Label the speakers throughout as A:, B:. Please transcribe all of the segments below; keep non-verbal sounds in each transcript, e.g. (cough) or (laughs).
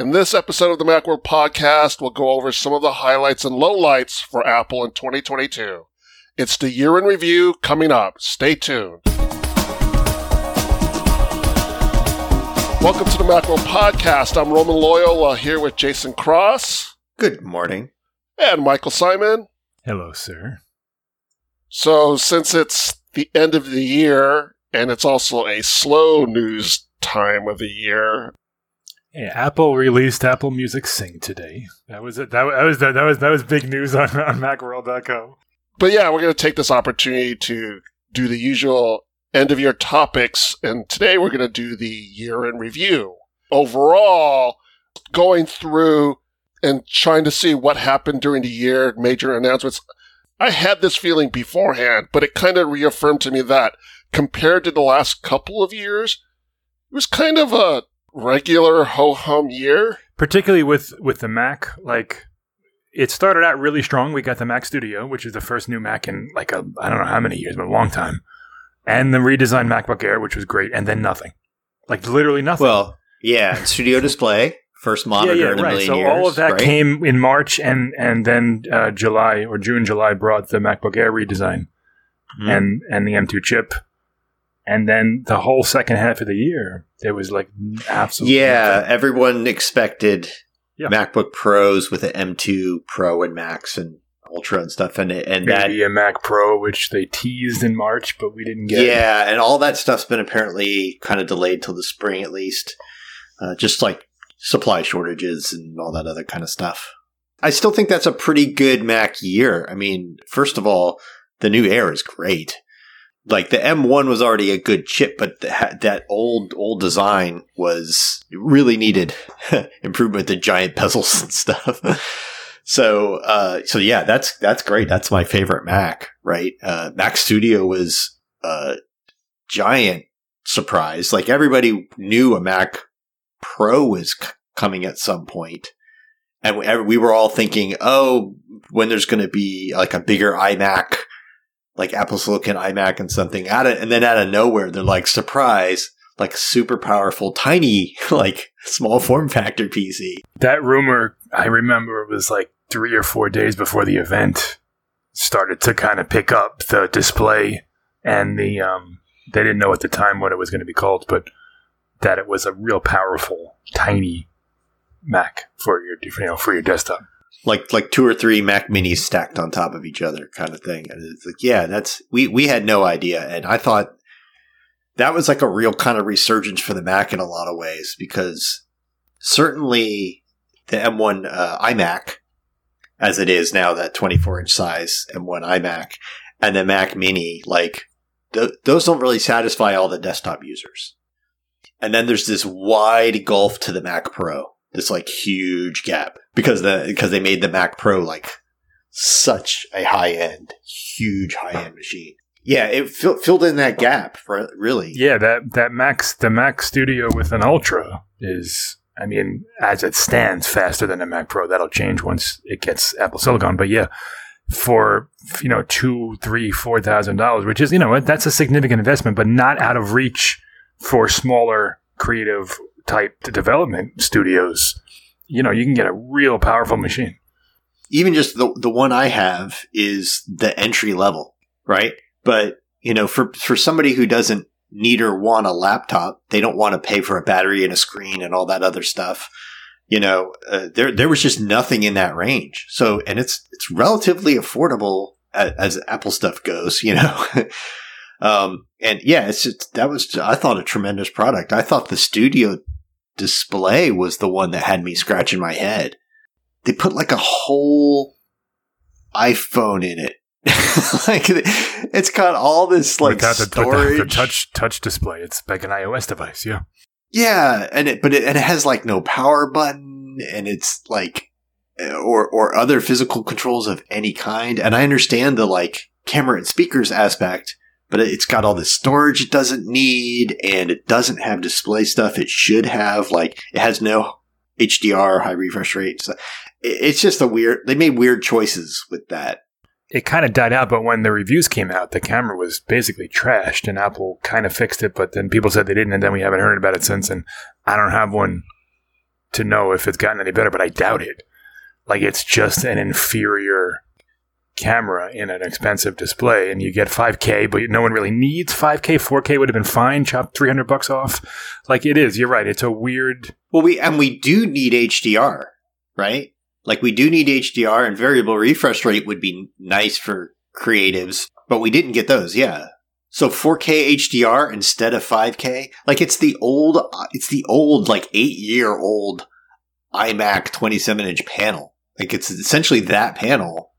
A: In this episode of the Macworld podcast, we'll go over some of the highlights and lowlights for Apple in 2022. It's the year in review coming up. Stay tuned. Welcome to the Macworld podcast. I'm Roman Loyola here with Jason Cross.
B: Good morning.
A: And Michael Simon.
C: Hello, sir.
A: So, since it's the end of the year and it's also a slow news time of the year,
C: yeah, Apple released Apple Music Sing today. That was it. That, was that, that was that was big news on, on MacWorld.com.
A: But yeah, we're going to take this opportunity to do the usual end of year topics, and today we're going to do the year in review. Overall, going through and trying to see what happened during the year, major announcements. I had this feeling beforehand, but it kind of reaffirmed to me that compared to the last couple of years, it was kind of a regular ho hum year.
C: Particularly with with the Mac, like it started out really strong. We got the Mac Studio, which is the first new Mac in like a I don't know how many years, but a long time, and the redesigned MacBook Air, which was great, and then nothing, like literally nothing.
B: Well, yeah, Studio (laughs) Display, first monitor
C: yeah, yeah,
B: in a
C: right.
B: million
C: So
B: years.
C: all of that
B: right?
C: came in March, and and then uh, July or June, July brought the MacBook Air redesign
B: Mhm.
C: and and the M2 chip, and then the whole second half of the year there was like absolutely
B: Yeah,
C: nothing.
B: everyone expected
C: Yeah.
B: MacBook Pros with the M2 Pro and Max and Ultra and stuff, and and that
C: maybe a Mac Pro, which they teased in March, but we didn't get.
B: yeah, and all that stuff's been apparently kind of delayed till the spring at least, uh, just like supply shortages and all that other kind of stuff. I still think that's a pretty good Mac year. I mean, first of all, the new Air is great. Like the M1 was already a good chip, but the, that old old design was really needed (laughs) improvement. The giant (laughs) bezels and stuff. (laughs) So, uh, so yeah, that's that's great. That's my favorite Mac, right? Uh, Mac Studio was a giant surprise. Like everybody knew a Mac Pro was c- coming at some point, and we, we were all thinking, oh, when there's going to be like a bigger iMac, like Apple Silicon iMac and something out of, and then out of nowhere, they're like, surprise, like super powerful, tiny, (laughs) like small form factor PC.
C: That rumor, I remember, was like three or four days before the event started to kind of pick up the display and the. um They didn't know at the time what it was going to be called, but that it was a real powerful, tiny Mac for your you know for your desktop.
B: Like like two or three Mac Minis stacked on top of each other, kind of thing. And it's like, yeah, that's we we had no idea, and I thought that was like a real kind of resurgence for the Mac in a lot of ways because certainly the M1 uh, iMac, as it is now, that 24 inch size M1 iMac, and the Mac Mini, like th- those don't really satisfy all the desktop users. And then there's this wide gulf to the Mac Pro, this like huge gap because the because they made the Mac Pro like such a high end, huge high end machine. Yeah, it fill, filled in that gap, for, really.
C: Yeah, that that Max the Mac Studio with an Ultra is, I mean, as it stands, faster than a Mac Pro. That'll change once it gets Apple Silicon. But yeah, for you know two, three, four thousand dollars, which is you know that's a significant investment, but not out of reach for smaller creative type development studios. You know, you can get a real powerful machine.
B: Even just the the one I have is the entry level, right? But you know, for for somebody who doesn't need or want a laptop, they don't want to pay for a battery and a screen and all that other stuff. You know, uh, there there was just nothing in that range. So, and it's it's relatively affordable as, as Apple stuff goes. You know, (laughs) um, and yeah, it's just, that was I thought a tremendous product. I thought the Studio display was the one that had me scratching my head. They put like a whole iPhone in it. (laughs) like it's got all this like
C: Without the,
B: storage.
C: without the touch touch display, it's like an iOS device. Yeah.
B: Yeah, and it but it, and it has like no power button, and it's like or or other physical controls of any kind. And I understand the like camera and speakers aspect, but it's got all this storage it doesn't need, and it doesn't have display stuff it should have. Like it has no HDR, high refresh rate. So it's just a weird. They made weird choices with that.
C: it kind of died out, but when the reviews came out, the camera was basically trashed, and Apple kind of fixed it. But then people said they didn't, and then we haven't heard about it since. And I don't have one to know if it's gotten any better, but I doubt it. Like it's just an inferior camera in an expensive display, and you get 5K, but no one really needs 5K. 4K would have been fine. Chop 300 bucks off. Like it is. You're right. It's a weird.
B: Well, we and we do need HDR, right? Like we do need HDR, and variable refresh rate would be nice for creatives, but we didn't get those. Yeah. So 4K HDR instead of 5K, like it's the old, it's the old like eight year old iMac 27 inch panel. Like it's essentially that panel,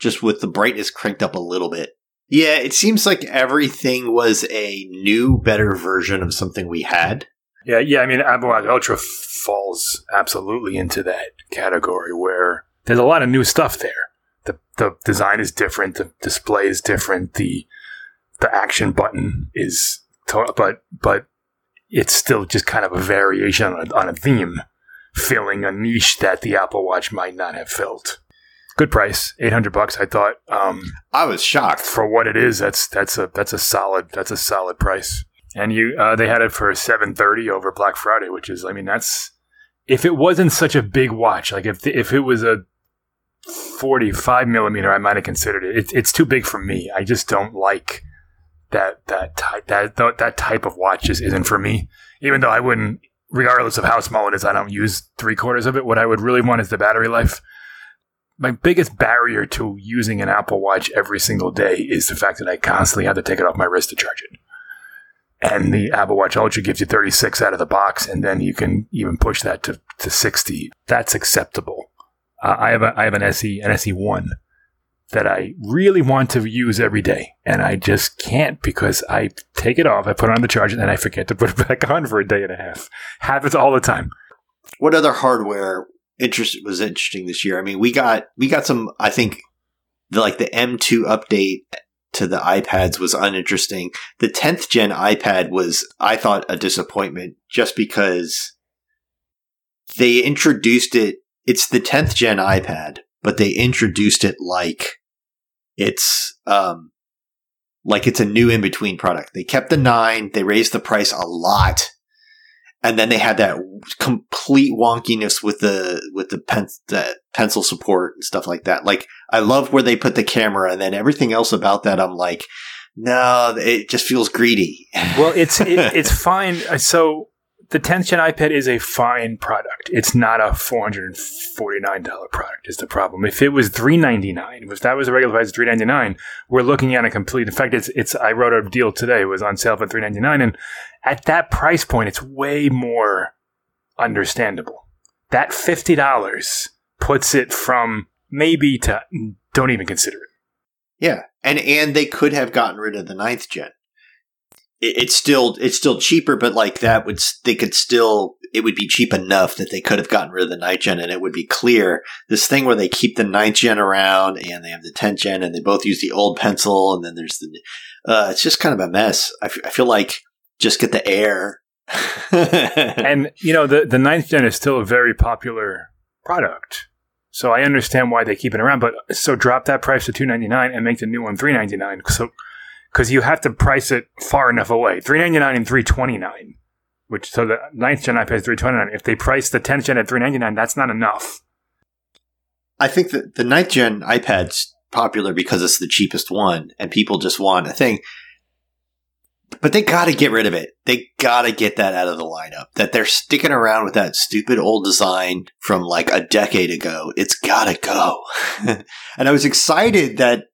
B: just with the brightness cranked up a little bit. Yeah, it seems like everything was a new, better version of something we had.
C: Yeah, yeah. I mean, Apple Watch Ultra falls absolutely into that category where there's a lot of new stuff there. The the design is different, the display is different, the the action button is, to- but but it's still just kind of a variation on a, on a theme, filling a niche that the Apple Watch might not have filled. Good price, eight hundred bucks. I thought um,
B: I was shocked.
C: for what it is. That's that's a that's a solid that's a solid price. And you uh, they had it for seven thirty over Black Friday, which is I mean that's if it wasn't such a big watch, like if if it was a forty five millimeter, I might have considered it. it. It's too big for me. I just don't like that that type that that that type of watch just isn't for me. Even though I wouldn't, regardless of how small it is, I don't use three quarters of it. What I would really want is the battery life. My biggest barrier to using an Apple Watch every single day is the fact that I constantly have to take it off my wrist to charge it. And the Apple Watch Ultra gives you 36 out of the box, and then you can even push that to, to 60. That's acceptable. Uh, I have a, I have an SE an SE one that I really want to use every day, and I just can't because I take it off, I put it on the charger, and then I forget to put it (laughs) back on for a day and a half. Happens all the time.
B: What other hardware interest was interesting this year? I mean, we got we got some. I think the like the M2 update to the iPads was uninteresting. The 10th gen iPad was, I thought, a disappointment just because they introduced it. It's the 10th gen iPad, but they introduced it like it's um like it's a new in between product. They kept the nine, they raised the price a lot, and then they had that complete wonkiness with the with the, pen, the pencil support and stuff like that. Like I love where they put the camera, and then everything else about that, I'm like, no, it just feels greedy. (laughs)
C: Well, it's it, it's fine. Uh, So the 10th gen iPad is a fine product. It's not a $449 product is the problem. If it was 399, if that was the regular price of 399, we're looking at a complete in fact it's it's I wrote a deal today, it was on sale for 399 and at that price point it's way more understandable. That $50 puts it from maybe to don't even consider it.
B: Yeah, and and they could have gotten rid of the ninth gen. It, it's still it's still cheaper, but like that would they could still it would be cheap enough that they could have gotten rid of the ninth gen, and it would be clear this thing where they keep the ninth gen around and they have the tenth gen, and they both use the old pencil, and then there's the uh, it's just kind of a mess. I, f- I feel like just get the air. (laughs)
C: and you know the the ninth gen is still a very popular product. So i understand why they keep it around but so drop that price to 299 and make the new one 399 so because you have to price it far enough away. 399 and 329 which so the ninth gen ipad is 329 if they price the 10th gen at 399 that's not enough.
B: I think that the ninth gen iPad's popular because it's the cheapest one, and people just want a thing. But they got to get rid of it. They got to get that out of the lineup. That they're sticking around with that stupid old design from like a decade ago. It's got to go. (laughs) and I was excited that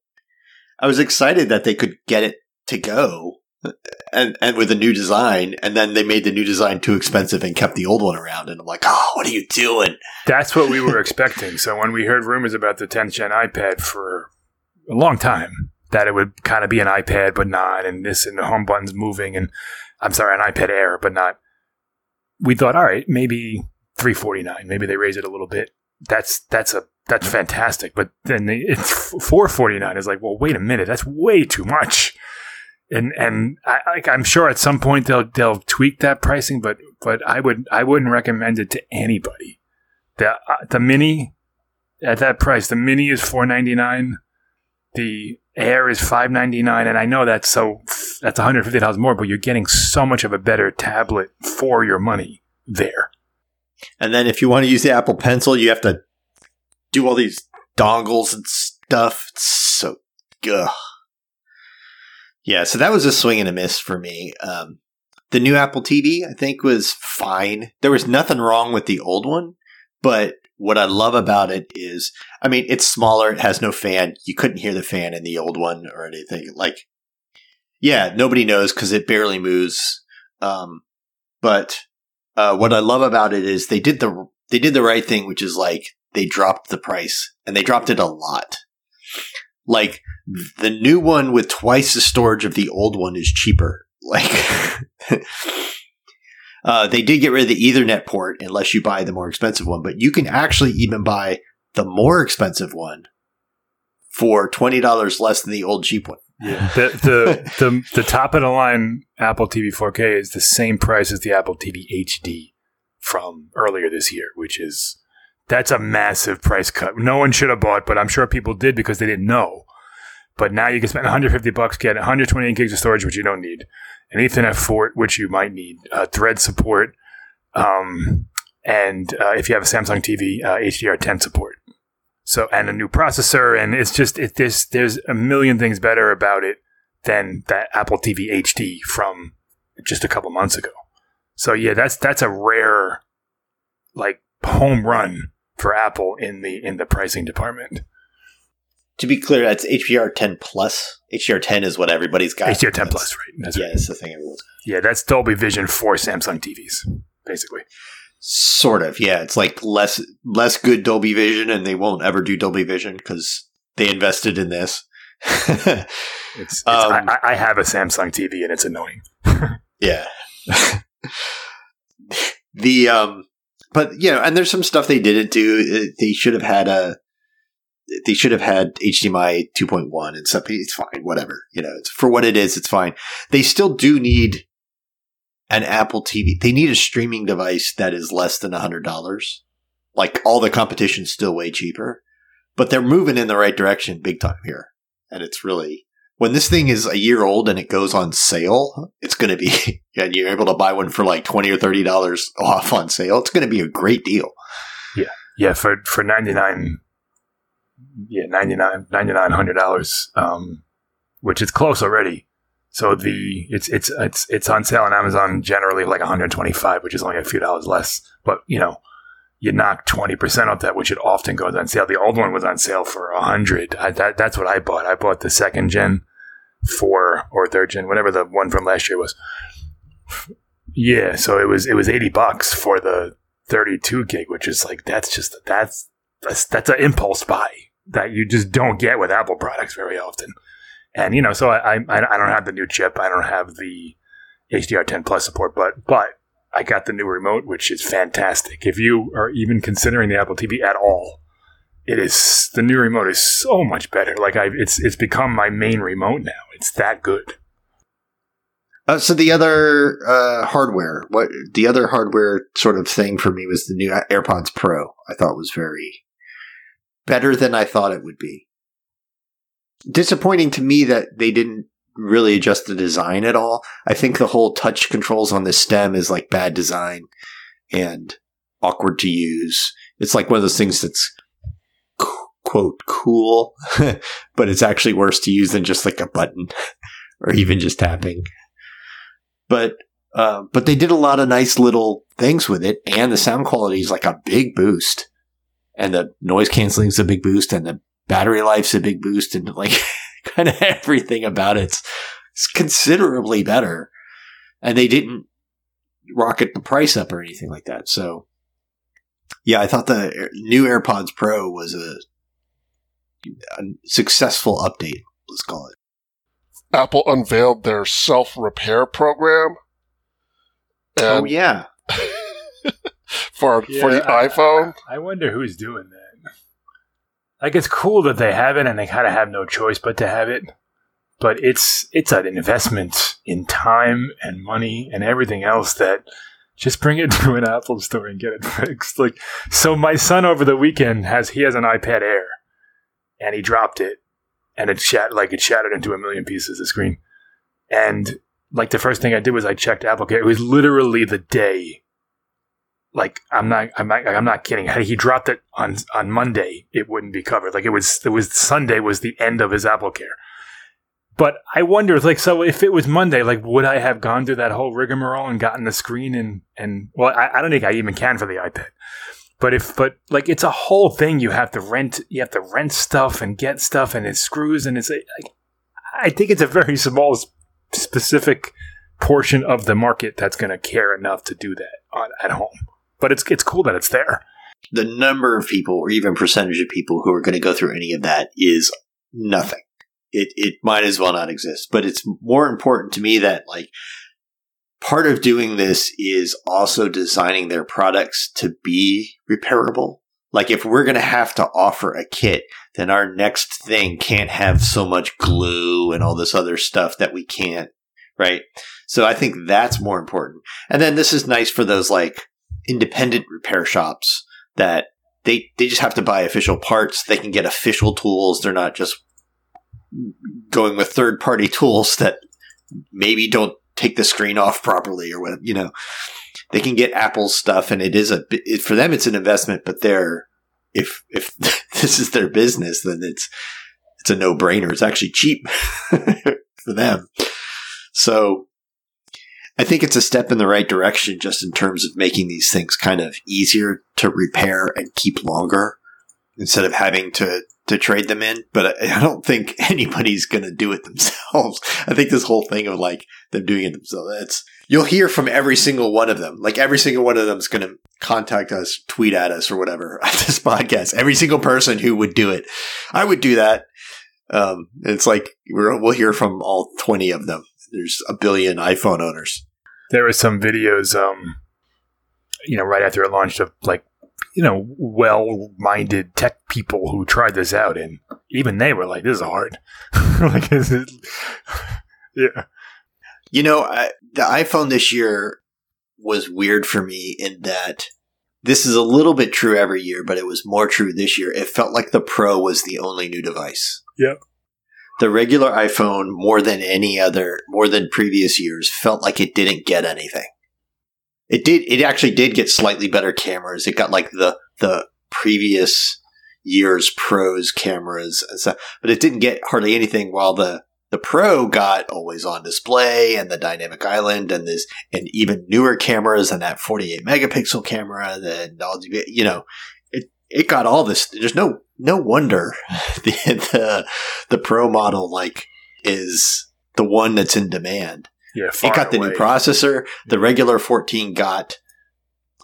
B: I was excited that they could get it to go. And and with a new design, and then they made the new design too expensive and kept the old one around. And I'm like, oh, what are you doing?
C: that's what we were (laughs) expecting so when we heard rumors about the 10th gen ipad for a long time that it would kind of be an ipad but not and this and the home buttons moving and i'm sorry an ipad air but not. We thought all right maybe 349 maybe they raise it a little bit. That's that's a that's fantastic but then they, (laughs) it's 449 is like well wait a minute that's way too much. And and I, like I'm sure at some point they'll they'll tweak that pricing, but but I would I wouldn't recommend it to anybody. The uh, the mini at that price, the mini is four ninety nine, the Air is five ninety nine, and I know that's so that's one hundred fifty dollars more, but you're getting so much of a better tablet for your money there.
B: And then if you want to use the Apple Pencil, you have to do all these dongles and stuff. It's so ugh. Yeah, so that was a swing and a miss for me. Um, the new Apple TV, I think, was fine. There was nothing wrong with the old one, but what I love about it is, I mean, it's smaller. It has no fan. You couldn't hear the fan in the old one or anything. Like, yeah, nobody knows because it barely moves. Um, but uh, what I love about it is they did the they did the right thing, which is like they dropped the price and they dropped it a lot. Like the new one with twice the storage of the old one is cheaper. Like (laughs) uh, they did get rid of the Ethernet port unless you buy the more expensive one, but you can actually even buy the more expensive one for twenty dollars less than the old cheap one.
C: Yeah. The, the (laughs) the the top of the line Apple TV 4K is the same price as the Apple TV HD from earlier this year, which is that's a massive price cut. No one should have bought, but I'm sure people did because they didn't know. But now you can spend 150 bucks, get 128 gigs of storage, which you don't need, an Ethernet port, which you might need, uh, Thread support, um, and uh, if you have a Samsung TV, uh, HDR10 support. So and a new processor, and it's just it there's there's a million things better about it than that Apple TV HD from just a couple months ago. So yeah, that's that's a rare like home run for Apple in the in the pricing department.
B: To be clear, that's HDR10 plus. HDR10 is what everybody's got.
C: HDR10 plus, right? That's
B: yeah,
C: right.
B: it's the thing everyone's
C: Yeah, that's Dolby Vision for Samsung TVs, basically.
B: Sort of, yeah. It's like less less good Dolby Vision, and they won't ever do Dolby Vision because they invested in this. (laughs)
C: It's, it's
B: Um,
C: I, I- have a Samsung TV and it's annoying. (laughs)
B: yeah. (laughs) the um, but you know, and there's some stuff they didn't do. They should have had a. They should have had HDMI 2.1 and stuff. It's fine, whatever. You know, it's, for what it is, it's fine. They still do need an Apple TV. They need a streaming device that is less than hundred dollars. Like all the competition's still way cheaper, but they're moving in the right direction big time here. And it's really when this thing is a year old and it goes on sale, it's going to be (laughs) and you're able to buy one for like twenty or thirty dollars off on sale. It's going to be a great deal.
C: Yeah, for for ninety nine, yeah, 99 $9,900, dollars, um, which is close already. So the it's it's it's it's on sale on Amazon generally like one hundred twenty five, which is only a few dollars less. But you know, you knock twenty percent off that, which it often goes on sale. The old one was on sale for a hundred. That, that's what I bought. I bought the second gen for or third gen, whatever the one from last year was. Yeah, so it was it was eighty bucks for the 32 gig, which is like that's just that's that's that's an impulse buy that you just don't get with Apple products very often. And you know, so I I, I don't have the new chip, I don't have the HDR10 Plus support, but but I got the new remote, which is fantastic. If you are even considering the Apple TV at all, it is the new remote is so much better. Like I, it's it's become my main remote now. It's that good.
B: Uh, so the other uh, hardware, what the other hardware sort of thing for me was the new AirPods Pro. I thought was very better than I thought it would be. Disappointing to me that they didn't really adjust the design at all. I think the whole touch controls on the stem is like bad design and awkward to use. It's like one of those things that's quote cool, (laughs) but it's actually worse to use than just like a button (laughs) or even just tapping but uh, but they did a lot of nice little things with it, and the sound quality is like a big boost, and the noise canceling is a big boost, and the battery life's a big boost, and like (laughs) kind of everything about it's, it's considerably better, and they didn't rocket the price up or anything like that. So yeah, I thought the new AirPods Pro was a, a successful update. Let's call it.
A: Apple unveiled their self repair program.
B: oh yeah. (laughs)
A: for for the
C: Yeah, I-
A: iPhone.
C: I wonder who's doing that. Like it's cool that they have it and they kind of have no choice but to have it. But it's it's an investment in time and money and everything else that just bring it (laughs) to an Apple store and get it (laughs) fixed. Like so my son over the weekend has he has an iPad Air and he dropped it and it shat like it shattered into a million pieces the screen. And like the first thing I did was I checked AppleCare. It was literally the day like I'm not I'm not I'm not kidding. Had he dropped it on on Monday, it wouldn't be covered. Like it was it was Sunday was the end of his Apple Care. But I wonder, like, so if it was Monday, like, would I have gone through that whole rigmarole and gotten the screen and and well, I, I don't think I even can for the iPad. But if but like it's a whole thing. You have to rent. You have to rent stuff and get stuff, and it screws, and it's. Like, I think it's a very small, specific portion of the market that's going to care enough to do that on, at home. But it's it's cool that it's there.
B: The number of people, or even percentage of people who are going to go through any of that, is nothing. It it might as well not exist. But it's more important to me that like part of doing this is also designing their products to be repairable. Like if we're going to have to offer a kit, then our next thing can't have so much glue and all this other stuff that we can't, right? So I think that's more important. And then this is nice for those like independent repair shops that they they just have to buy official parts. They can get official tools. They're not just going with third party tools that maybe don't take the screen off properly or what you know. They can get Apple stuff, and it is a it, for them. It's an investment, but they're if if (laughs) this is their business, then it's it's a no brainer. It's actually cheap (laughs) for them. So I think it's a step in the right direction just in terms of making these things kind of easier to repair and keep longer instead of having to to trade them in. But I, don't think (laughs) anybody's going to do it themselves. I think this whole thing of like them doing it themselves, that's you'll hear from every single one of them. Like every single one of them is going to contact us, tweet at us or whatever (laughs) at this podcast. Every single person who would do it. I would do that. Um, it's like we will hear from all 20 of them. There's a billion iPhone owners
C: there were some videos, um, you know, right after it launched of like, you know, well-minded tech people who tried this out, and even they were like, "This is hard." (laughs) like, is it? (laughs) yeah.
B: You know, I, the iPhone this year was weird for me in that this is a little bit true every year, but it was more true this year. It felt like the Pro was the only new device.
C: Yep
B: the regular iPhone more than any other, more than previous years, felt like it didn't get anything. It did. It actually did get slightly better cameras. It got like the the previous year's pros cameras and stuff, but it didn't get hardly anything. While the the Pro got always on display and the dynamic island and this and even newer cameras and that 48 megapixel camera and all you know it got all this. There's no no wonder (laughs) the, the the pro model like is the one that's in demand.
C: Yeah,
B: it got the new processor. The regular 14 got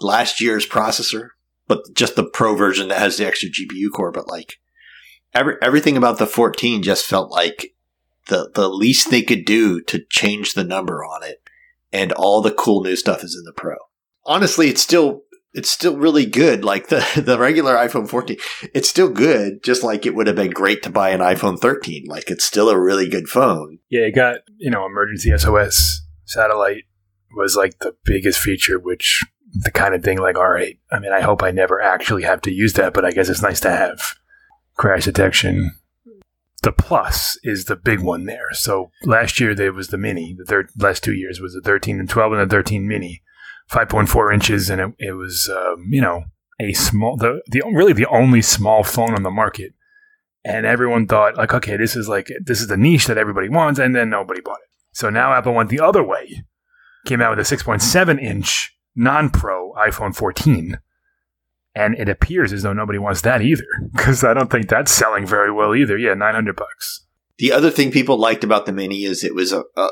B: last year's processor, but just the pro version that has the extra GPU core. But like every, everything about the 14 just felt like the the least they could do to change the number on it, and all the cool new stuff is in the Pro. Honestly, it's still it's still really good. Like the, (laughs) the regular iPhone 14, it's still good, just like it would have been great to buy an iPhone 13. Like it's still a really good phone.
C: Yeah, it got, you know, emergency SOS satellite was like the biggest feature, which the kind of thing like, all right, I mean, I hope I never actually have to use that, but I guess it's nice to have crash detection. The plus is the big one there. So last year there was the mini. The third last two years was the 13 and 12 and the 13 mini 5.4 inches, and it, it was, um, you know, a small, the, the really the only small phone on the market. And everyone thought, like, okay, this is like, this is the niche that everybody wants, and then nobody bought it. So now Apple went the other way, came out with a 6.7 inch non pro iPhone 14. And it appears as though nobody wants that either, (laughs) because I don't think that's selling very well either. Yeah, 900 bucks.
B: The other thing people liked about the Mini is it was a, a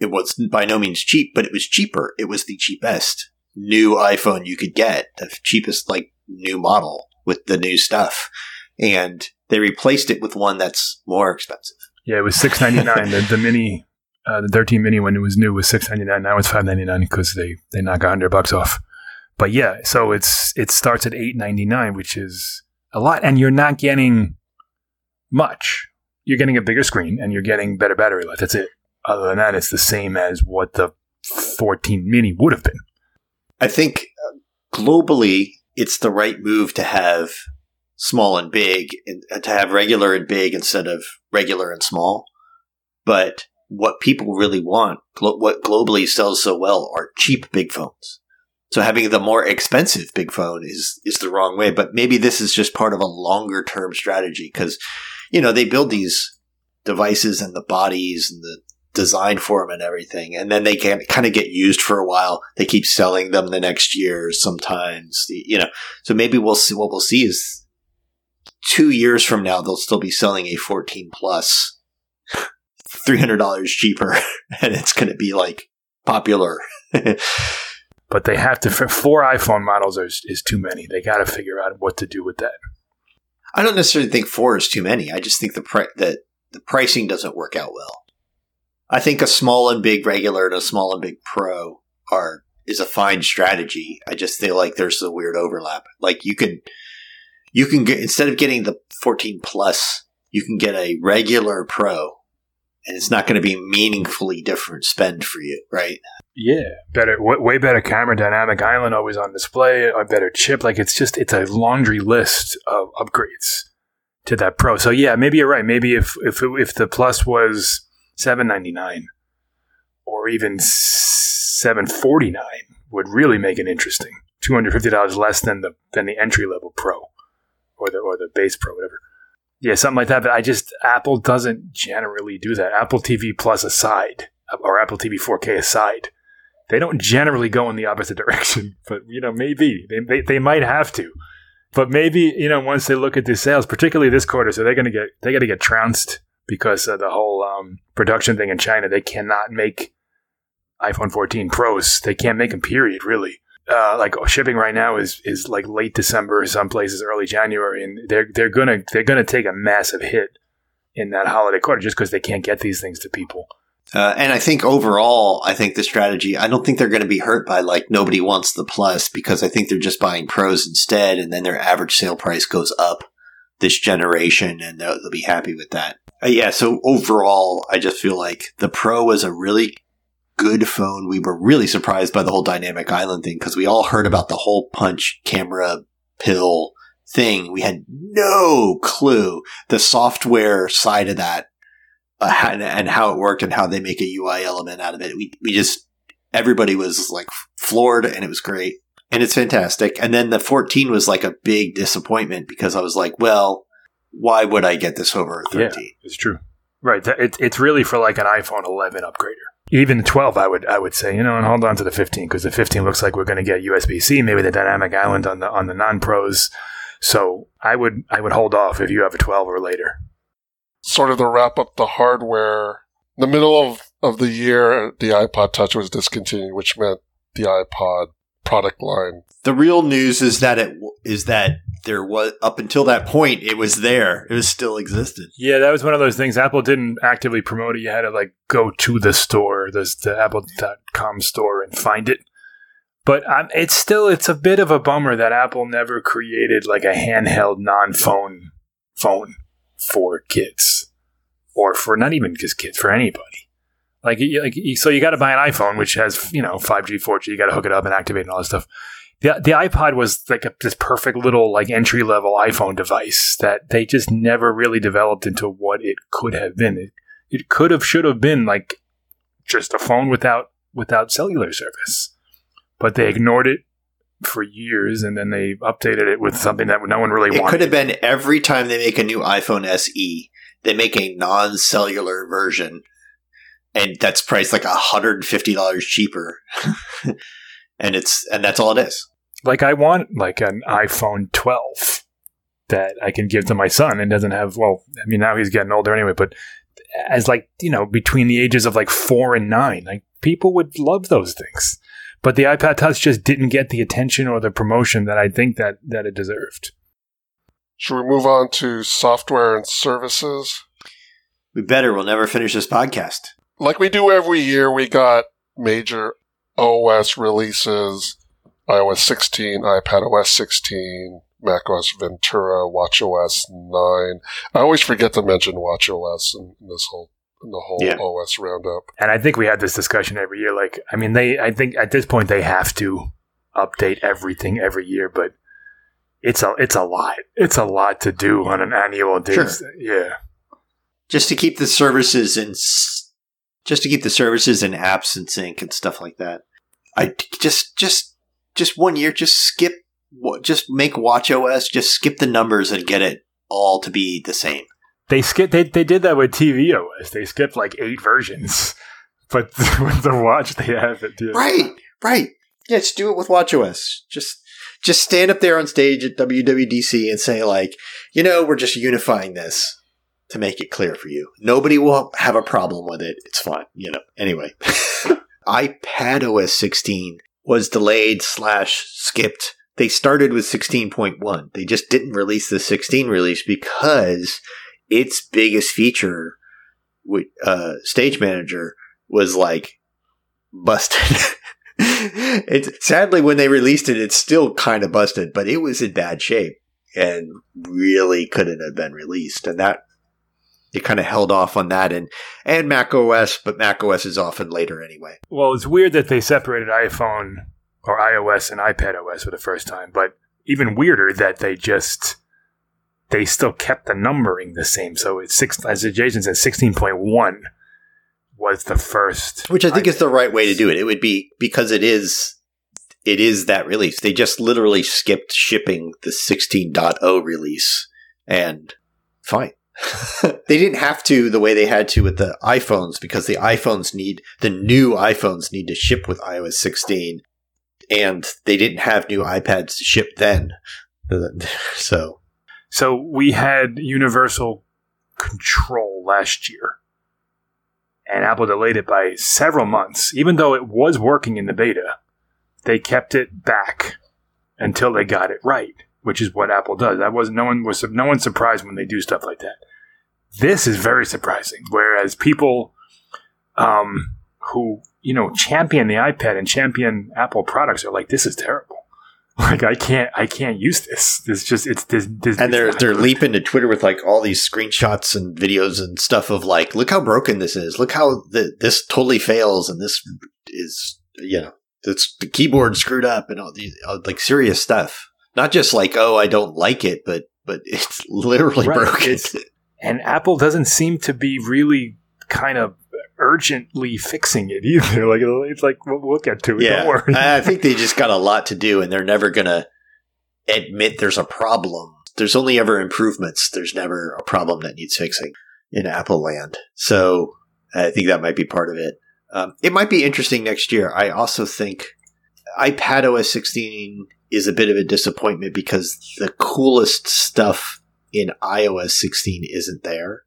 B: it was by no means cheap, but it was cheaper. It was the cheapest new iPhone you could get, the cheapest like new model with the new stuff. And they replaced it with one that's more expensive.
C: Yeah, it was six ninety nine. the, the mini, uh, the thirteen mini when it was new was six ninety nine. Now it's five ninety nine because they they knock hundred bucks off. But yeah, so it's it starts at eight ninety nine, which is a lot, and you're not getting much. You're getting a bigger screen and you're getting better battery life. That's it other than that, it's the same as what the 14 mini would have been.
B: I think uh, globally, it's the right move to have small and big, and to have regular and big instead of regular and small. But what people really want, what globally sells so well, are cheap big phones. So having the more expensive big phone is is the wrong way. But maybe this is just part of a longer term strategy because you know they build these devices and the bodies and the design for them and everything, and then they can kind of get used for a while. They keep selling them the next year sometimes. You know, so maybe we'll see. What we'll see is two years from now they'll still be selling a 14 plus plus, (laughs) three hundred dollars cheaper, (laughs) and it's going to be like popular. (laughs)
C: but they have to. Four iPhone models is, is too many. They got to figure out what to do with that.
B: I don't necessarily think four is too many. I just think the pri- that the pricing doesn't work out well. I think a small and big regular and a small and big pro are is a fine strategy. I just feel like there's a weird overlap. Like you can you can get instead of getting the 14 plus, you can get a regular pro and it's not going to be meaningfully different spend for you, right?
C: Yeah, better, w- way better camera, dynamic island always on display, a better chip. Like it's just it's a laundry list of upgrades to that Pro. So yeah, maybe you're right. Maybe if if if the Plus was seven ninety nine or even seven forty nine would really make it interesting. Two hundred fifty dollars less than the than the entry level Pro or the or the base Pro, whatever. Yeah, something like that. But I just Apple doesn't generally do that. Apple TV Plus aside, or Apple TV 4K aside, they don't generally go in the opposite (laughs) direction, but you know, maybe they, they, they might have to. But maybe you know, once they look at the sales, particularly this quarter, so they're going to get they got to get trounced because of the whole um, production thing in China. They cannot make iPhone 14 Pros. They can't make them. Period. Really. Uh, like shipping right now is is like late December, some places early January, and they're they're gonna they're gonna take a massive hit in that holiday quarter just because they can't get these things to people.
B: Uh, and I think overall, I think the strategy, I don't think they're going to be hurt by like nobody wants the plus because I think they're just buying pros instead. And then their average sale price goes up this generation and they'll, they'll be happy with that. Uh, yeah. So overall, I just feel like the pro was a really good phone. We were really surprised by the whole dynamic island thing because we all heard about the whole punch camera pill thing. We had no clue the software side of that uh, and, and, how it worked and how they make a UI element out of it. We, we just, everybody was like floored and it was great and it's fantastic. And then the 14 was like a big disappointment because I was like, well, why would I get this over a 13?
C: Yeah, it's true. Right. It, it's really for like an iPhone 11 upgrader. Even the 12, I would I would say, you know, and hold on to the 15 because the 15 looks like we're going to get USB C, maybe the dynamic island on the on the non pros. So I would I would hold off if you have a 12 or later
A: sort of to wrap up the hardware, the middle of, of the year, the iPod Touch was discontinued, which meant the iPod product line.
B: The real news is that it is that there was up until that point it was there. It was still existed.
C: Yeah that was one of those things. Apple didn't actively promote it. You had to like go to the store the, the apple.com store and find it. But um, it's still it's a bit of a bummer that apple never created like a handheld non-phone phone for kids or for not even just kids, for anybody. Like, like so you got to buy an iPhone, which has, you know, 5G, 4G, you got to hook it up and activate and all this stuff. The, the iPod was like a, this perfect little like entry level iPhone device that they just never really developed into what it could have been. It, it could have, should have been like just a phone without without cellular service, but they ignored it for years, and then they updated it with something that no one really
B: it
C: wanted.
B: It could have been every time they make a new iPhone SE, they make a non-cellular version, and that's priced like hundred and fifty dollars cheaper, (laughs) and it's and that's all it is.
C: Like I want like an iPhone 12 that I can give to my son and doesn't have. Well, I mean now he's getting older anyway, but as like you know between the ages of like four and nine, like people would love those things. But the iPad Touch just didn't get the attention or the promotion that I think that, that it deserved.
A: Should we move on to software and services?
B: We better. We'll never finish this podcast.
A: Like we do every year, we got major OS releases iOS 16, iPad OS 16, macOS Ventura, WatchOS 9. I always forget to mention WatchOS in this whole in the whole yeah. OS roundup.
C: And I think we had this discussion every year. Like, I mean, they, I think at this point they have to update everything every year, but it's a, it's a lot. It's a lot to do on an annual basis. Sure. Yeah.
B: Just to keep the services and just to keep the services and apps in sync and stuff like that. I just, just just one year, just skip, just make Watch OS, just skip the numbers and get it all to be the same.
C: They skip. They, they did that with TV OS. They skipped like eight versions, (laughs) but (laughs) with the watch they have it. Yeah.
B: Right, right. Yeah, just do it with Watch OS. Just just stand up there on stage at WWDC and say like, you know, we're just unifying this to make it clear for you. Nobody will have a problem with it. It's fine, you know. Anyway, (laughs) iPad OS 16 was delayed slash skipped. They started with 16.1. They just didn't release the 16 release because its biggest feature, uh, Stage Manager, was like busted. (laughs) it's sadly when they released it, it's still kind of busted, but it was in bad shape and really couldn't have been released. And that it kind of held off on that and and Mac OS, but Mac OS is often later anyway.
C: Well, it's weird that they separated iPhone or iOS and iPad OS for the first time, but even weirder that they just they still kept the numbering the same. So it's six as Jason said, sixteen point one was the first,
B: which I think iPad. is the right way to do it. It would be because it is it is that release. They just literally skipped shipping the 16.0 release and fine. They didn't have to the way they had to with the iPhones because the iPhones need the new iPhones need to ship with iOS 16 and they didn't have new iPads to ship then. (laughs) So
C: so we had universal control last year. And Apple delayed it by several months even though it was working in the beta. They kept it back until they got it right which is what Apple does. That was no one was no one surprised when they do stuff like that. This is very surprising. Whereas people um, who you know champion the iPad and champion Apple products are like, this is terrible. (laughs) Like I can't, I can't use this. It's just, it's this, this
B: and they're they're leaping to Twitter with like all these screenshots and videos and stuff of like, look how broken this is. Look how the, this totally fails, and this is, you know, it's the keyboard screwed up and all these like serious stuff. Not just like, oh, I don't like it, but but it's (laughs) literally right. broken. It's,
C: and Apple doesn't seem to be really kind of urgently fixing it either. (laughs) Like it's like we'll, we'll get to it.
B: Yeah, I think they (laughs) just got a lot to do, and they're never gonna admit there's a problem. There's only ever improvements. There's never a problem that needs fixing in Apple land. So I think that might be part of it. Um, it might be interesting next year. I also think iPad OS 16 is a bit of a disappointment because the coolest stuff in iOS 16 isn't there.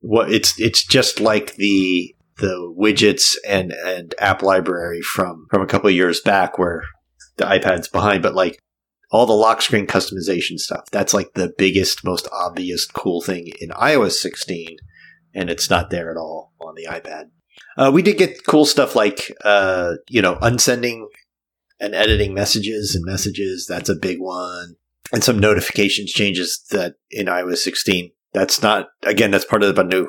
B: What it's it's just like the the widgets and and app library from from a couple years back where the iPad's behind, but like all the lock screen customization stuff. That's like the biggest, most obvious cool thing in iOS 16, and it's not there at all on the iPad. Uh, we did get cool stuff like uh, you know unsending and editing messages and messages. That's a big one and some notifications changes that in iOS 16. That's not again. That's part of a new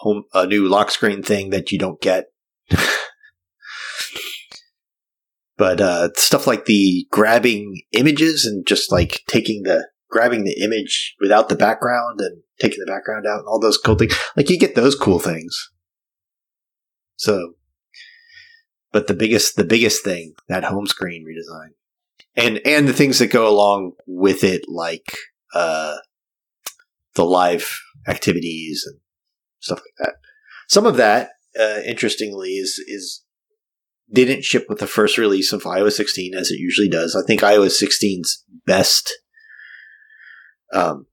B: home, a new lock screen thing that you don't get. (laughs) but uh, stuff like the grabbing images and just like taking the grabbing the image without the background and taking the background out and all those cool things. Like you get those cool things. So, but the biggest the biggest thing that home screen redesign and and the things that go along with it, like uh, the live activities and stuff like that. Some of that, uh, interestingly, is is didn't ship with the first release of iOS 16 as it usually does. I think iOS 16's best. Um,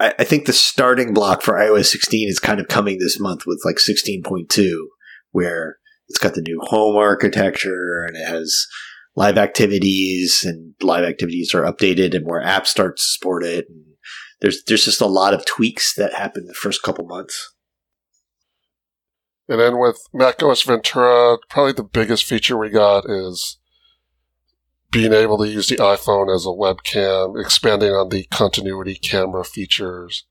B: I, I think the starting block for iOS 16 is kind of coming this month with like 16.2, where it's got the new home architecture and it has live activities and live activities are updated and more apps start to support it. And there's there's just a lot of tweaks that happen the first couple months.
A: And then with macOS Ventura, probably the biggest feature we got is being able to use the iPhone as a webcam, expanding on the continuity camera features.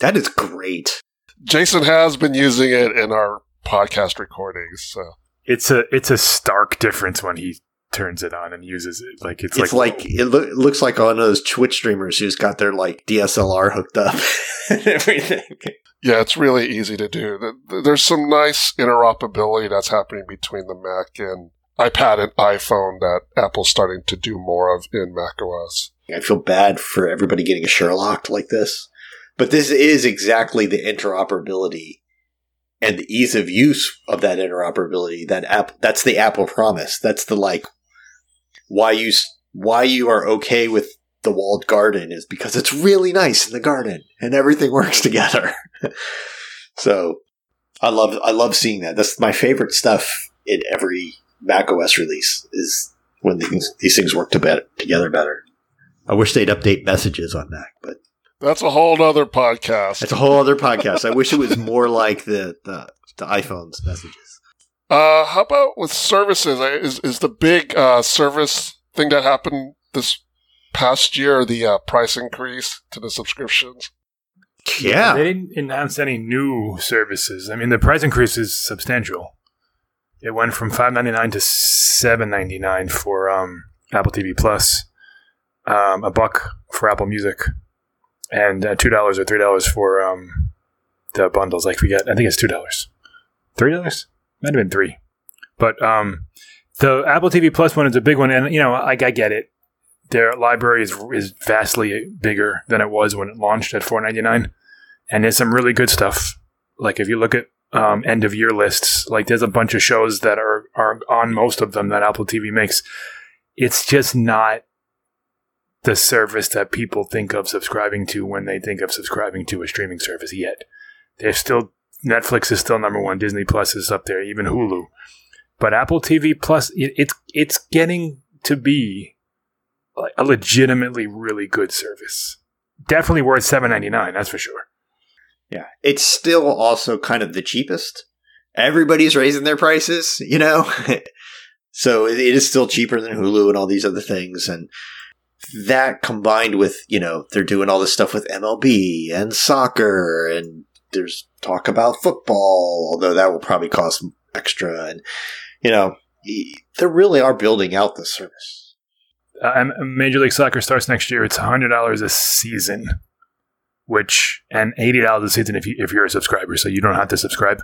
B: That is great.
A: Jason has been using it in our podcast recordings, so
C: it's a it's a stark difference when he turns it on and uses it. Like it's,
B: it's like, like it lo- looks like one of those Twitch streamers who's got their like DSLR hooked up (laughs) and everything.
A: Yeah, it's really easy to do. There's some nice interoperability that's happening between the Mac and iPad and iPhone that Apple's starting to do more of in macOS.
B: I feel bad for everybody getting Sherlock like this, but this is exactly the interoperability and the ease of use of that interoperability. That app, that's the Apple promise. That's the like why you why you are okay with the walled garden is because it's really nice in the garden and everything works together. (laughs) so I love I love seeing that. That's my favorite stuff in every Mac OS release is when these, these things work to bet, together better. I wish they'd update messages on Mac, but
A: that's a whole other podcast.
B: It's a whole other podcast. I wish it was more like the the, the iPhone's messages.
A: Uh, how about with services? Is is the big uh, service thing that happened this past year the uh, price increase to the subscriptions?
B: Yeah,
C: they didn't announce any new services. I mean, the price increase is substantial. It went from five ninety nine to seven ninety nine for um, Apple TV Plus, um, a buck for Apple Music, and uh, two dollars or three dollars for um, the bundles. Like we get, I think it's two dollars, three dollars, might have been three, but um, the Apple TV Plus one is a big one, and you know, like I get it. Their library is is vastly bigger than it was when it launched at four ninety nine, and there's some really good stuff. Like if you look at um, end of year lists, like there's a bunch of shows that are are on most of them that Apple TV makes. It's just not the service that people think of subscribing to when they think of subscribing to a streaming service yet. There's still Netflix is still number one, Disney Plus is up there, even Hulu. But Apple TV Plus, it, it's it's getting to be a legitimately really good service. Definitely worth seven ninety nine, that's for sure.
B: Yeah, it's still also kind of the cheapest. Everybody's raising their prices, you know. (laughs) so it is still cheaper than Hulu and all these other things, and that combined with you know they're doing all this stuff with MLB and soccer, and there's talk about football, although that will probably cost extra, and you know they really are building out the service.
C: Uh, Major League Soccer starts next year. It's hundred dollars a season, which and eighty dollars a season if you if you're a subscriber, so you don't have to subscribe.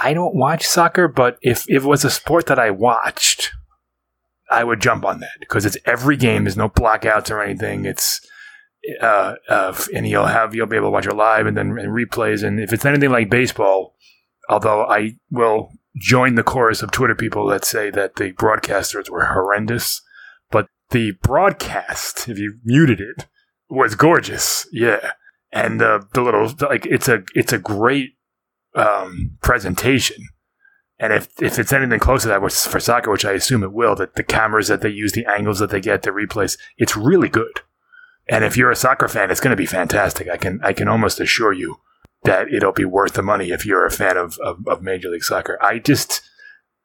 C: I don't watch soccer, but if, if it was a sport that I watched, I would jump on that because it's every game. There's no blackouts or anything. It's uh, uh, and you'll have you'll be able to watch it live and then and replays. And if it's anything like baseball, although I will join the chorus of Twitter people that say that the broadcasters were horrendous, but the broadcast, if you muted it, was gorgeous. Yeah, and the the little like it's a it's a great um, presentation and if, if it's anything close to that for soccer, which I assume it will, that the cameras that they use, the angles that they get, the replays, it's really good. And if you're a soccer fan, it's going to be fantastic. I can I can almost assure you that it'll be worth the money if you're a fan of, of, of Major League Soccer. I just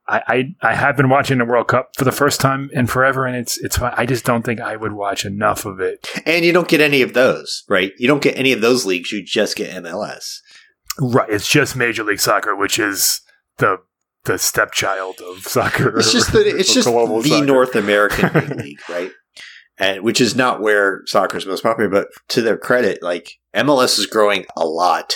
C: I, I, I have been watching the World Cup for the first time in forever, and it's it's fine. I just don't think I would watch enough of it.
B: And you don't get any of those, right? You don't get any of those leagues. You just get MLS.
C: Right. It's just Major League Soccer, which is the the stepchild of soccer.
B: It's just the it's just the soccer. North American (laughs) league, right? And which is not where soccer is most popular. But to their credit, like MLS is growing a lot.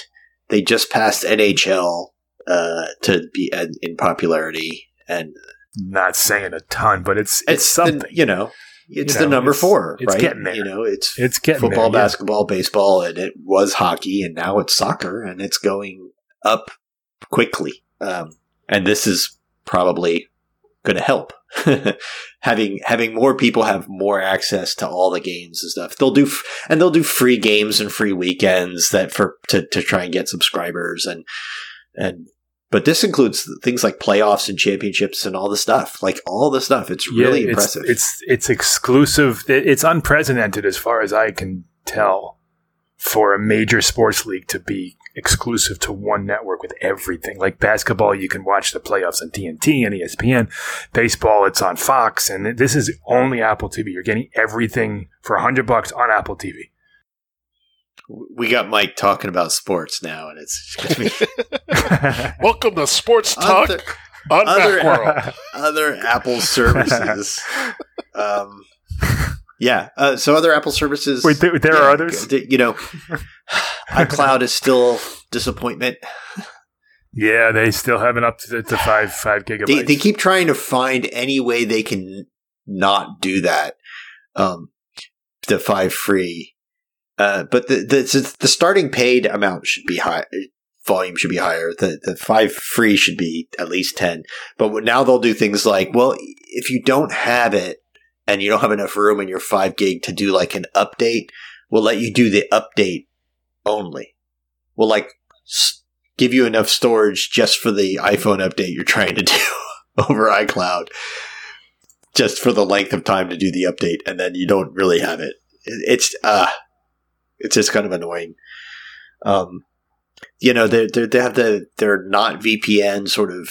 B: They just passed NHL uh, to be in, in popularity, and
C: not saying a ton, but it's it's, it's something.
B: The, you know, it's you know, the number
C: it's,
B: four,
C: it's
B: right?
C: Getting there.
B: You know, it's
C: it's getting
B: football,
C: there, yeah.
B: basketball, baseball, and it was hockey, and now it's soccer, and it's going up quickly. Um, and this is probably going to help. (laughs) having having more people have more access to all the games and stuff. They'll do f- and they'll do free games and free weekends that for to, to try and get subscribers and and but this includes things like playoffs and championships and all the stuff. Like all the stuff. It's
C: yeah,
B: really
C: it's,
B: impressive.
C: It's it's exclusive. It's unprecedented as far as I can tell for a major sports league to be exclusive to one network with everything. Like basketball, you can watch the playoffs on TNT and ESPN. Baseball, it's on Fox, and this is only Apple TV. You're getting everything for hundred bucks on Apple TV.
B: We got Mike talking about sports now, and it's (laughs)
A: welcome to Sports Talk other, on other,
B: other Apple services. (laughs) um, yeah. Uh, so other Apple services.
C: Wait, there, there
B: yeah,
C: are others.
B: You know, iCloud (laughs) is still disappointment.
C: Yeah, they still haven't up to, to five five gigabytes.
B: They, they keep trying to find any way they can not do that. Um, the five free, uh, but the, the the starting paid amount should be high. Volume should be higher. The the five free should be at least ten. But now they'll do things like, well, if you don't have it and you don't have enough room in your five gig to do like an update, we'll let you do the update only. We'll like give you enough storage just for the iPhone update you're trying to (laughs) do over iCloud, just for the length of time to do the update, and then you don't really have it. It- It's uh, it's just kind of annoying. Um, you know, they they have the they're not VPN sort of,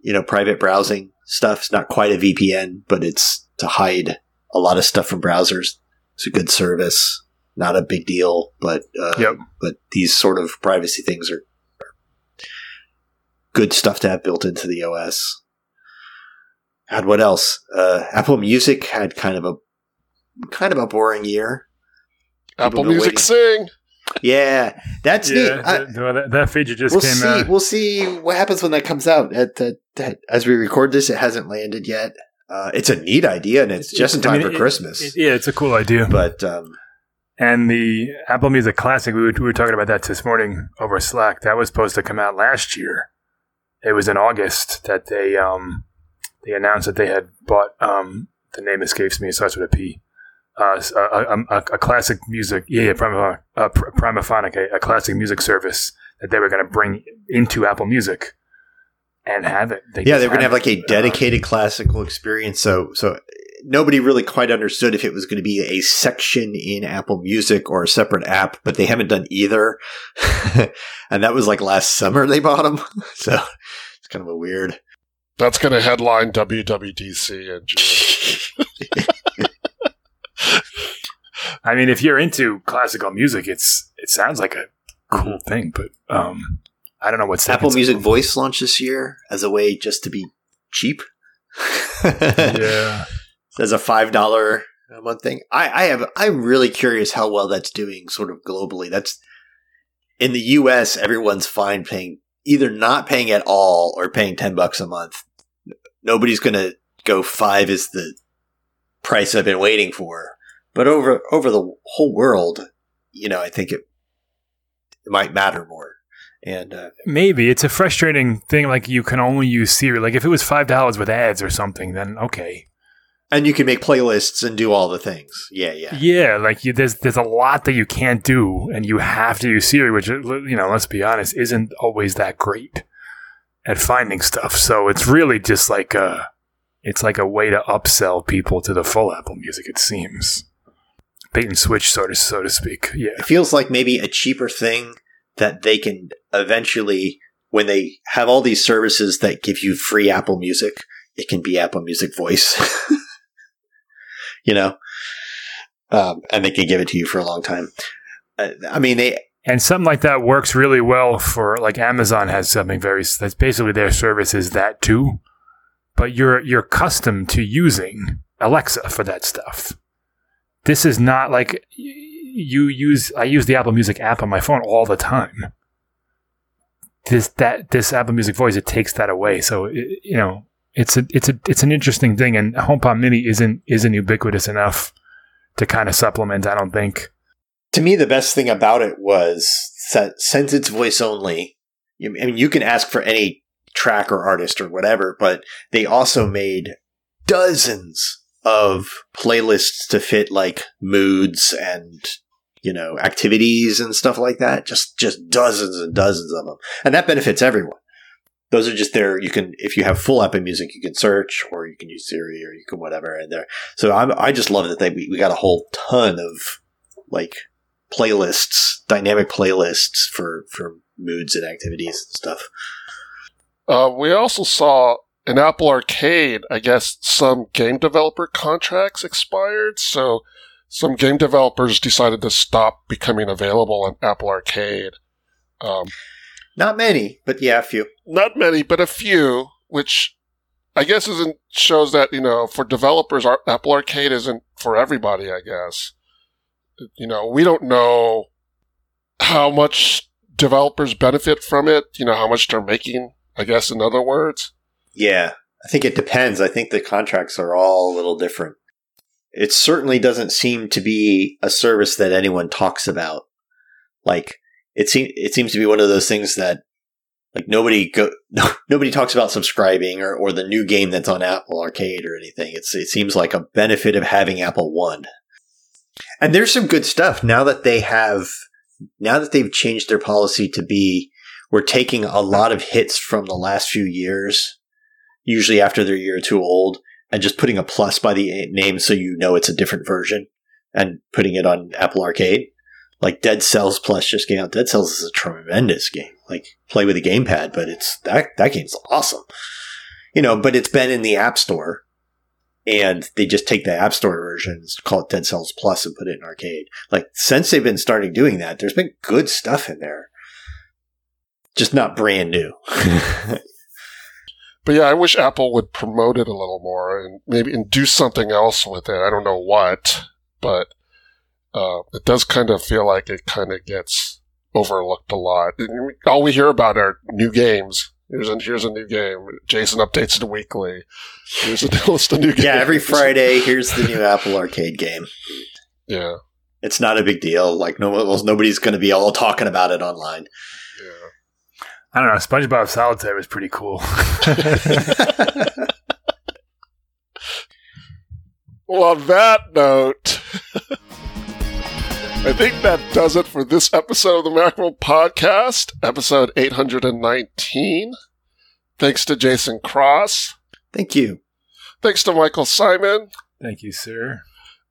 B: you know, private browsing stuff. It's not quite a VPN, but it's to hide a lot of stuff from browsers. It's a good service, not a big deal, but uh,
C: Yep.
B: but these sort of privacy things are, are good stuff to have built into the OS. God, what else? Uh, Apple Music had kind of a kind of a boring year.
A: Apple Music
B: waiting.
A: Sing.
B: Yeah, that's neat.
C: yeah,
B: I-
C: that, well, that, that feature just
B: we'll
C: came
B: see.
C: out.
B: We'll see what happens when that comes out. At, at, at- as we record this, it hasn't landed yet. Uh, it's a neat idea, and it's just in
C: I
B: time
C: mean,
B: for
C: it-
B: Christmas.
C: it- yeah, it's a cool idea.
B: but um,
C: And the Apple Music Classic, we were, we were talking about that this morning over Slack. That was supposed to come out last year. It was in August that they um, they announced that they had bought. Um, the name escapes me. It starts with a P. Uh, a, a, a, a classic music, yeah, yeah Prima, uh, Pr- Primaphonic, a, a classic music service that they were going to bring into Apple Music and have it. They
B: yeah, they were going to have like a dedicated classical experience. So, so nobody really quite understood if it was going to be a section in Apple Music or a separate app, but they haven't done either. (laughs) and that was like last summer they bought them. (laughs) So it's kind of a weird.
A: That's going to headline WWDC in June. (laughs)
C: I mean, if you're into classical music, it's it sounds like a cool thing, but um, I don't know what's
B: Apple Music Voice launched this year as a way just to be cheap.
C: Yeah,
B: as a five dollar a month thing. I, I have I'm really curious how well that's doing sort of globally. That's in the US, everyone's fine paying either not paying at all or paying ten bucks a month. Nobody's gonna go five is the price I've been waiting for. But over over the whole world, you know, I think it it might matter more. And uh,
C: maybe it's a frustrating thing. Like you can only use Siri. Like if it was five dollars with ads or something, then okay.
B: And you can make playlists and do all the things. Yeah, yeah.
C: Yeah, like you, there's there's a lot that you can't do, and you have to use Siri, which you know, let's be honest, isn't always that great at finding stuff. So it's really just like a, it's like a way to upsell people to the full Apple Music. It seems bait and switch, so to so to speak. Yeah,
B: it feels like maybe a cheaper thing that they can eventually when they have all these services that give you free Apple Music, it can be Apple Music Voice. (laughs) you know? Um, and they can give it to you for a long time. Uh, I mean, they
C: And something like that works really well for like Amazon has something very that's basically their service is that too. But you're you're accustomed to using Alexa for that stuff. This is not like you use I use the Apple Music app on my phone all the time. This that this Apple Music voice it takes that away. So it, you know, it's a it's a it's an interesting thing and HomePod mini isn't isn't ubiquitous enough to kind of supplement, I don't think.
B: to me, the best thing about it was that since it's voice only, you, I mean, you can ask for any track or artist or whatever, but they also made dozens of playlists to fit like moods and you know activities and stuff like that. Just just dozens and dozens of them, and that benefits everyone. Those are just there. You can, if you have full Apple Music, you can search, or you can use Siri, or you can whatever. And there, so I'm, I just love that they we we got a whole ton of like playlists, dynamic playlists for for moods and activities and stuff.
A: Uh, we also saw in Apple Arcade, I guess some game developer contracts expired, so some game developers decided to stop becoming available on Apple Arcade. Um,
B: Not many, but yeah, a few.
A: not many, but a few, which I guess isn't shows that you know for developers, our, Apple Arcade isn't for everybody. I guess you know we don't know how much developers benefit from it? You know, how much they're making, I guess, in other words?
B: Yeah, I think it depends. I think the contracts are all a little different. It certainly doesn't seem to be a service that anyone talks about. Like it seems it seems to be one of those things that like nobody go (laughs) nobody talks about subscribing or, or the new game that's on Apple Arcade or anything. It's it seems like a benefit of having Apple One. And there's some good stuff now that they have now that they've changed their policy to be we're taking a lot of hits from the last few years, usually after they're a year or two old, and just putting a plus by the name so you know it's a different version and putting it on Apple Arcade. Like Dead Cells Plus just came out. Dead Cells is a tremendous game. Like play with a gamepad, but it's that that game's awesome. You know, but it's been in the App Store and they just take the App Store version, call it Dead Cells Plus, and put it in arcade. Like since they've been starting doing that, there's been good stuff in there, just not brand new. (laughs)
A: but yeah, I wish Apple would promote it a little more and maybe and do something else with it. I don't know what, but uh, it does kind of feel like it kind of gets overlooked a lot. All we hear about are new games Here's a here's a new game. Jason updates it weekly. Here's a list of new games.
B: Yeah, every (laughs) Friday. Here's the new Apple Arcade game.
A: Yeah,
B: it's not a big deal. Like no, well, nobody's going to be all talking about it online.
C: Yeah. I don't know. SpongeBob Solitaire was pretty cool. (laughs)
A: well, on that note. (laughs) I think that does it for this episode of the Macworld Podcast, episode 819. Thanks to Jason Cross.
B: Thank you.
A: Thanks to Michael Simon.
C: Thank you, sir.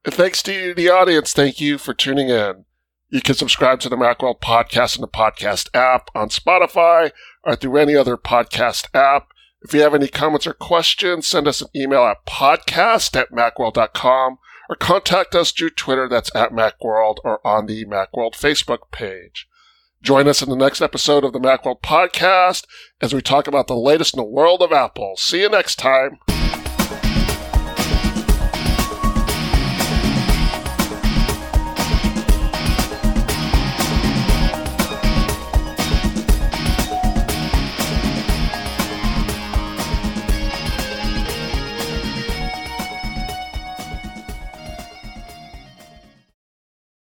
A: And thanks to you, the audience. Thank you for tuning in. You can subscribe to the Macworld Podcast in the podcast app on Spotify or through any other podcast app. If you have any comments or questions, send us an email at podcast at macworld.com or contact us through Twitter that's at Macworld or on the Macworld Facebook page. Join us in the next episode of the Macworld podcast as we talk about the latest in the world of Apple. See you next time.